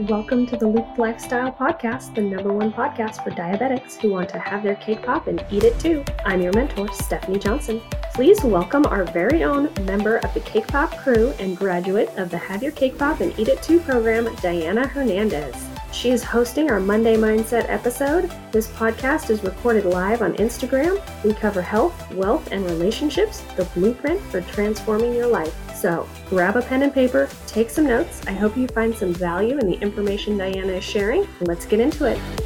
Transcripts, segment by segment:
Welcome to the Loop Lifestyle Podcast, the number one podcast for diabetics who want to have their cake pop and eat it too. I'm your mentor, Stephanie Johnson. Please welcome our very own member of the Cake Pop crew and graduate of the Have Your Cake Pop and Eat It Too program, Diana Hernandez. She is hosting our Monday Mindset episode. This podcast is recorded live on Instagram. We cover health, wealth, and relationships, the blueprint for transforming your life. So grab a pen and paper, take some notes. I hope you find some value in the information Diana is sharing. Let's get into it.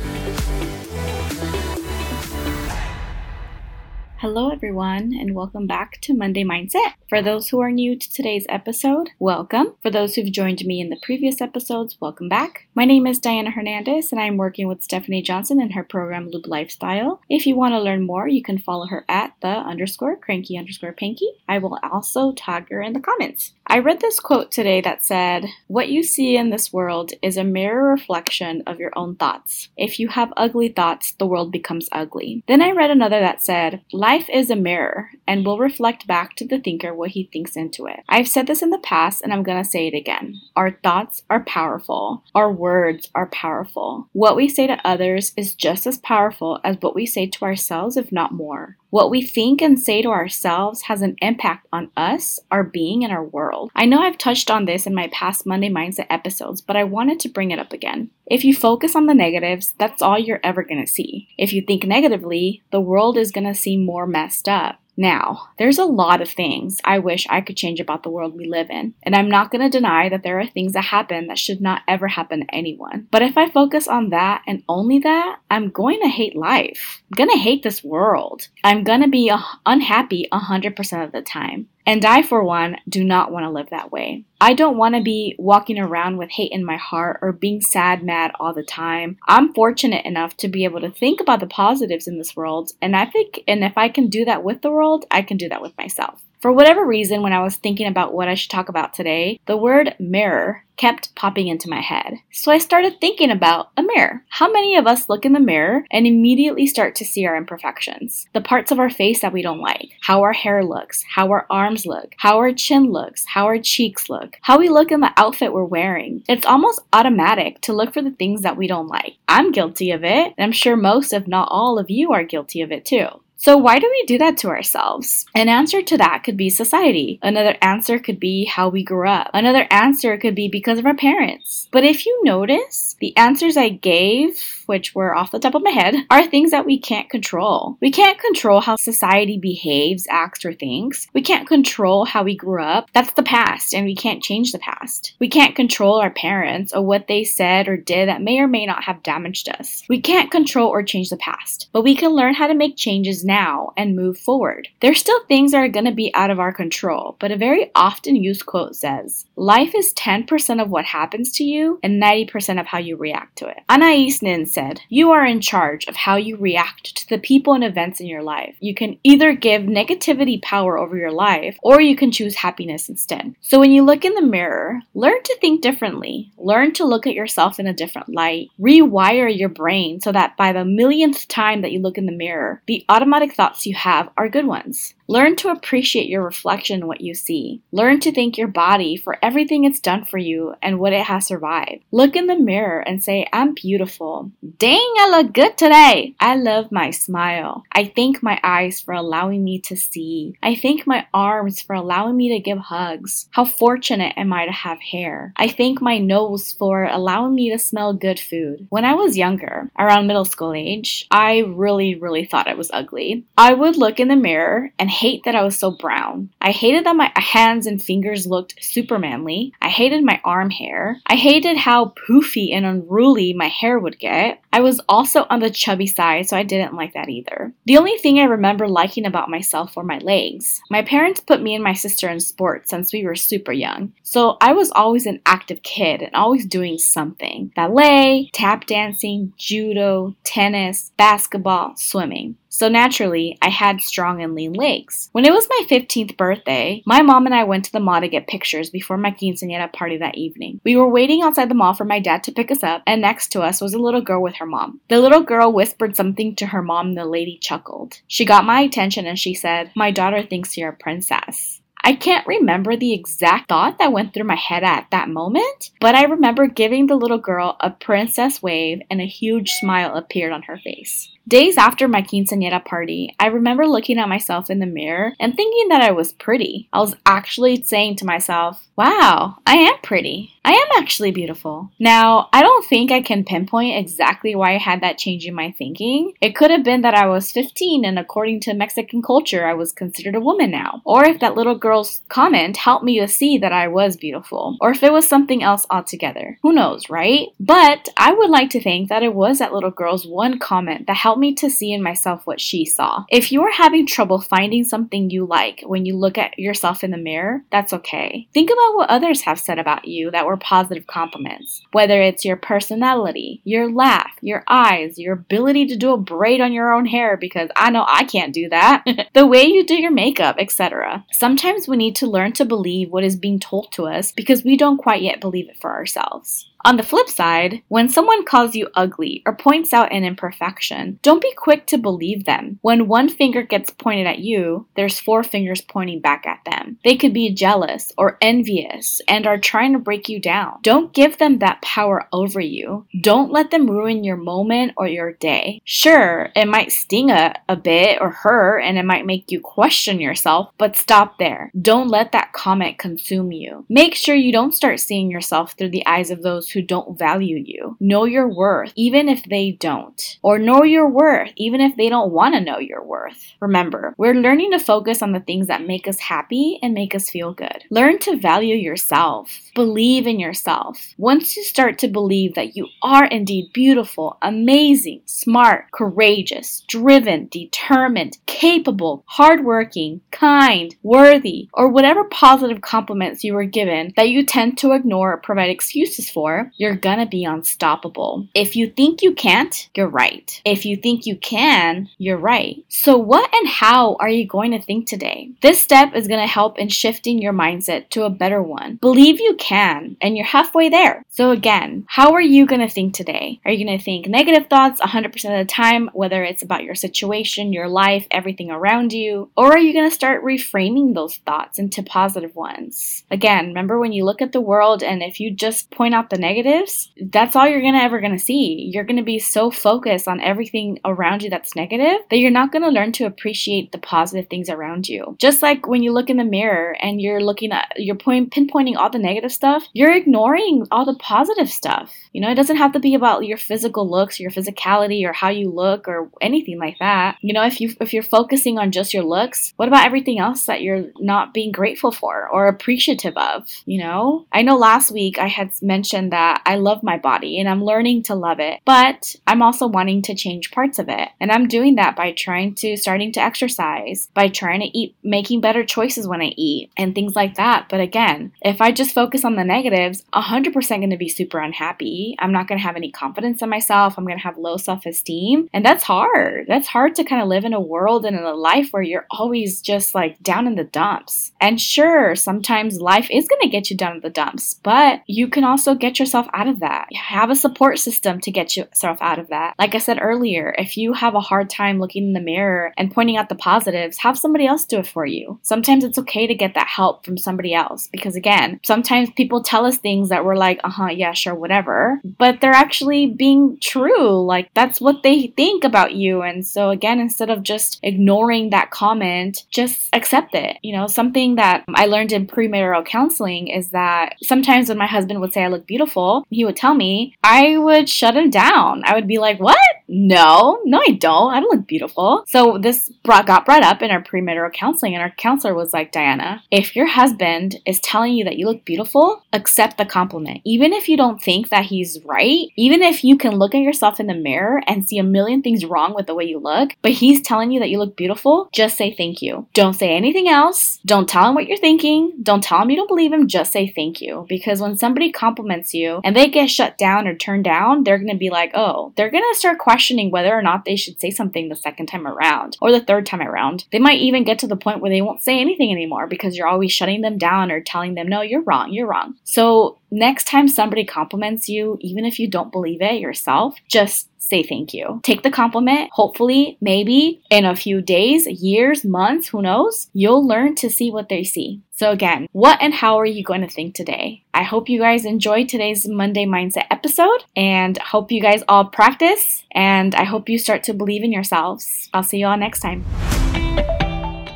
Hello, everyone, and welcome back to Monday Mindset. For those who are new to today's episode, welcome. For those who've joined me in the previous episodes, welcome back. My name is Diana Hernandez, and I'm working with Stephanie Johnson in her program Loop Lifestyle. If you want to learn more, you can follow her at the underscore cranky underscore panky. I will also tag her in the comments. I read this quote today that said, What you see in this world is a mirror reflection of your own thoughts. If you have ugly thoughts, the world becomes ugly. Then I read another that said, is a mirror and will reflect back to the thinker what he thinks into it. I've said this in the past and I'm going to say it again. Our thoughts are powerful. Our words are powerful. What we say to others is just as powerful as what we say to ourselves, if not more. What we think and say to ourselves has an impact on us, our being, and our world. I know I've touched on this in my past Monday Mindset episodes, but I wanted to bring it up again. If you focus on the negatives, that's all you're ever going to see. If you think negatively, the world is going to seem more messed up. Now, there's a lot of things I wish I could change about the world we live in, and I'm not going to deny that there are things that happen that should not ever happen to anyone. But if I focus on that and only that, I'm going to hate life. I'm going to hate this world. I'm going to be unhappy 100% of the time. And I, for one, do not want to live that way. I don't want to be walking around with hate in my heart or being sad, mad all the time. I'm fortunate enough to be able to think about the positives in this world, and I think, and if I can do that with the world, I can do that with myself. For whatever reason, when I was thinking about what I should talk about today, the word mirror kept popping into my head. So I started thinking about a mirror. How many of us look in the mirror and immediately start to see our imperfections? The parts of our face that we don't like, how our hair looks, how our arms look, how our chin looks, how our cheeks look, how we look in the outfit we're wearing. It's almost automatic to look for the things that we don't like. I'm guilty of it, and I'm sure most, if not all, of you are guilty of it too. So, why do we do that to ourselves? An answer to that could be society. Another answer could be how we grew up. Another answer could be because of our parents. But if you notice, the answers I gave which were off the top of my head, are things that we can't control. We can't control how society behaves, acts, or thinks. We can't control how we grew up. That's the past, and we can't change the past. We can't control our parents or what they said or did that may or may not have damaged us. We can't control or change the past, but we can learn how to make changes now and move forward. There's still things that are going to be out of our control, but a very often used quote says, Life is 10% of what happens to you and 90% of how you react to it. Anais Nin said, you are in charge of how you react to the people and events in your life. You can either give negativity power over your life or you can choose happiness instead. So when you look in the mirror, learn to think differently. Learn to look at yourself in a different light. Rewire your brain so that by the millionth time that you look in the mirror, the automatic thoughts you have are good ones. Learn to appreciate your reflection in what you see. Learn to thank your body for everything it's done for you and what it has survived. Look in the mirror and say, I'm beautiful. Dang, I look good today. I love my smile. I thank my eyes for allowing me to see. I thank my arms for allowing me to give hugs. How fortunate am I to have hair? I thank my nose for allowing me to smell good food. When I was younger, around middle school age, I really, really thought I was ugly. I would look in the mirror and hate that I was so brown. I hated that my hands and fingers looked super manly. I hated my arm hair. I hated how poofy and unruly my hair would get. I was also on the chubby side, so I didn't like that either. The only thing I remember liking about myself were my legs. My parents put me and my sister in sports since we were super young, so I was always an active kid and always doing something ballet, tap dancing, judo, tennis, basketball, swimming. So naturally, I had strong and lean legs. When it was my 15th birthday, my mom and I went to the mall to get pictures before my quinceañera party that evening. We were waiting outside the mall for my dad to pick us up, and next to us was a little girl with her mom. The little girl whispered something to her mom, and the lady chuckled. She got my attention and she said, My daughter thinks you're a princess. I can't remember the exact thought that went through my head at that moment, but I remember giving the little girl a princess wave and a huge smile appeared on her face. Days after my quinceañera party, I remember looking at myself in the mirror and thinking that I was pretty. I was actually saying to myself, wow, I am pretty. I am actually beautiful. Now, I don't think I can pinpoint exactly why I had that change in my thinking. It could have been that I was 15 and according to Mexican culture, I was considered a woman now. Or if that little girl's comment helped me to see that I was beautiful. Or if it was something else altogether. Who knows, right? But I would like to think that it was that little girl's one comment that helped me to see in myself what she saw. If you're having trouble finding something you like when you look at yourself in the mirror, that's okay. Think about what others have said about you that were positive compliments, whether it's your personality, your laugh, your eyes, your ability to do a braid on your own hair, because I know I can't do that, the way you do your makeup, etc. Sometimes we need to learn to believe what is being told to us because we don't quite yet believe it for ourselves. On the flip side, when someone calls you ugly or points out an imperfection, don't be quick to believe them. When one finger gets pointed at you, there's four fingers pointing back at them. They could be jealous or envious and are trying to break you down. Don't give them that power over you. Don't let them ruin your moment or your day. Sure, it might sting a, a bit or hurt and it might make you question yourself, but stop there. Don't let that comment consume you. Make sure you don't start seeing yourself through the eyes of those who don't value you. Know your worth, even if they don't. Or know your worth, even if they don't want to know your worth. Remember, we're learning to focus on the things that make us happy and make us feel good. Learn to value yourself. Believe in yourself. Once you start to believe that you are indeed beautiful, amazing, smart, courageous, driven, determined, capable, hardworking, kind, worthy, or whatever positive compliments you were given that you tend to ignore or provide excuses for, you're gonna be unstoppable. If you think you can't, you're right. If you think you can, you're right. So, what and how are you going to think today? This step is gonna help in shifting your mindset to a better one. Believe you can, and you're halfway there. So, again, how are you gonna think today? Are you gonna think negative thoughts 100% of the time, whether it's about your situation, your life, everything around you? Or are you gonna start reframing those thoughts into positive ones? Again, remember when you look at the world and if you just point out the negatives, that's all you're gonna ever gonna see. You're gonna be so focused on everything around you that's negative that you're not gonna learn to appreciate the positive things around you. Just like when you look in the mirror and you're looking at you're point, pinpointing all the negative stuff, you're ignoring all the positive stuff. You know, it doesn't have to be about your physical looks, your physicality, or how you look, or anything like that. You know, if you if you're focusing on just your looks, what about everything else that you're not being grateful for or appreciative of? You know, I know last week I had mentioned that I love my body and I'm learning to love it, but I'm also wanting to change parts of it, and I'm doing that by trying to starting to exercise, by trying to eat, making better choices when I eat, and things like that. But again, if I just focus on the negatives, 100% going to be super unhappy. I'm not going to have any confidence in myself. I'm going to have low self esteem. And that's hard. That's hard to kind of live in a world and in a life where you're always just like down in the dumps. And sure, sometimes life is going to get you down in the dumps, but you can also get yourself out of that. Have a support system to get yourself out of that. Like I said earlier, if you have a hard time looking in the mirror and pointing out the positives, have somebody else do it for you. Sometimes it's okay to get that help from somebody else because, again, sometimes people tell us things that we're like, uh huh, yeah, sure, whatever. But they're actually being true. Like, that's what they think about you. And so, again, instead of just ignoring that comment, just accept it. You know, something that I learned in premarital counseling is that sometimes when my husband would say I look beautiful, he would tell me, I would shut him down. I would be like, what? No, no, I don't. I don't look beautiful. So this brought, got brought up in our premarital counseling, and our counselor was like, Diana, if your husband is telling you that you look beautiful, accept the compliment. Even if you don't think that he's right, even if you can look at yourself in the mirror and see a million things wrong with the way you look, but he's telling you that you look beautiful, just say thank you. Don't say anything else. Don't tell him what you're thinking. Don't tell him you don't believe him. Just say thank you. Because when somebody compliments you and they get shut down or turned down, they're going to be like, oh, they're going to start questioning whether or not they should say something the second time around or the third time around. They might even get to the point where they won't say anything anymore because you're always shutting them down or telling them, no, you're wrong, you're wrong. So next time somebody compliments you, even if you don't believe it yourself, just say thank you. Take the compliment. Hopefully, maybe in a few days, years, months, who knows, you'll learn to see what they see. So, again, what and how are you going to think today? I hope you guys enjoyed today's Monday Mindset episode and hope you guys all practice and I hope you start to believe in yourselves. I'll see you all next time.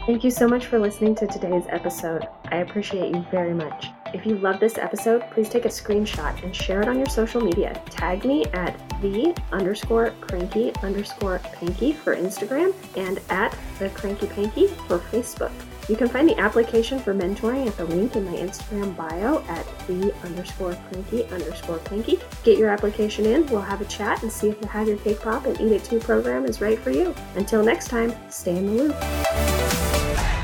Thank you so much for listening to today's episode. I appreciate you very much. If you love this episode, please take a screenshot and share it on your social media. Tag me at the underscore cranky underscore panky for Instagram and at the cranky panky for Facebook. You can find the application for mentoring at the link in my Instagram bio at the underscore cranky underscore panky. Get your application in, we'll have a chat and see if the Have Your Cake Pop and Eat It Too program is right for you. Until next time, stay in the loop.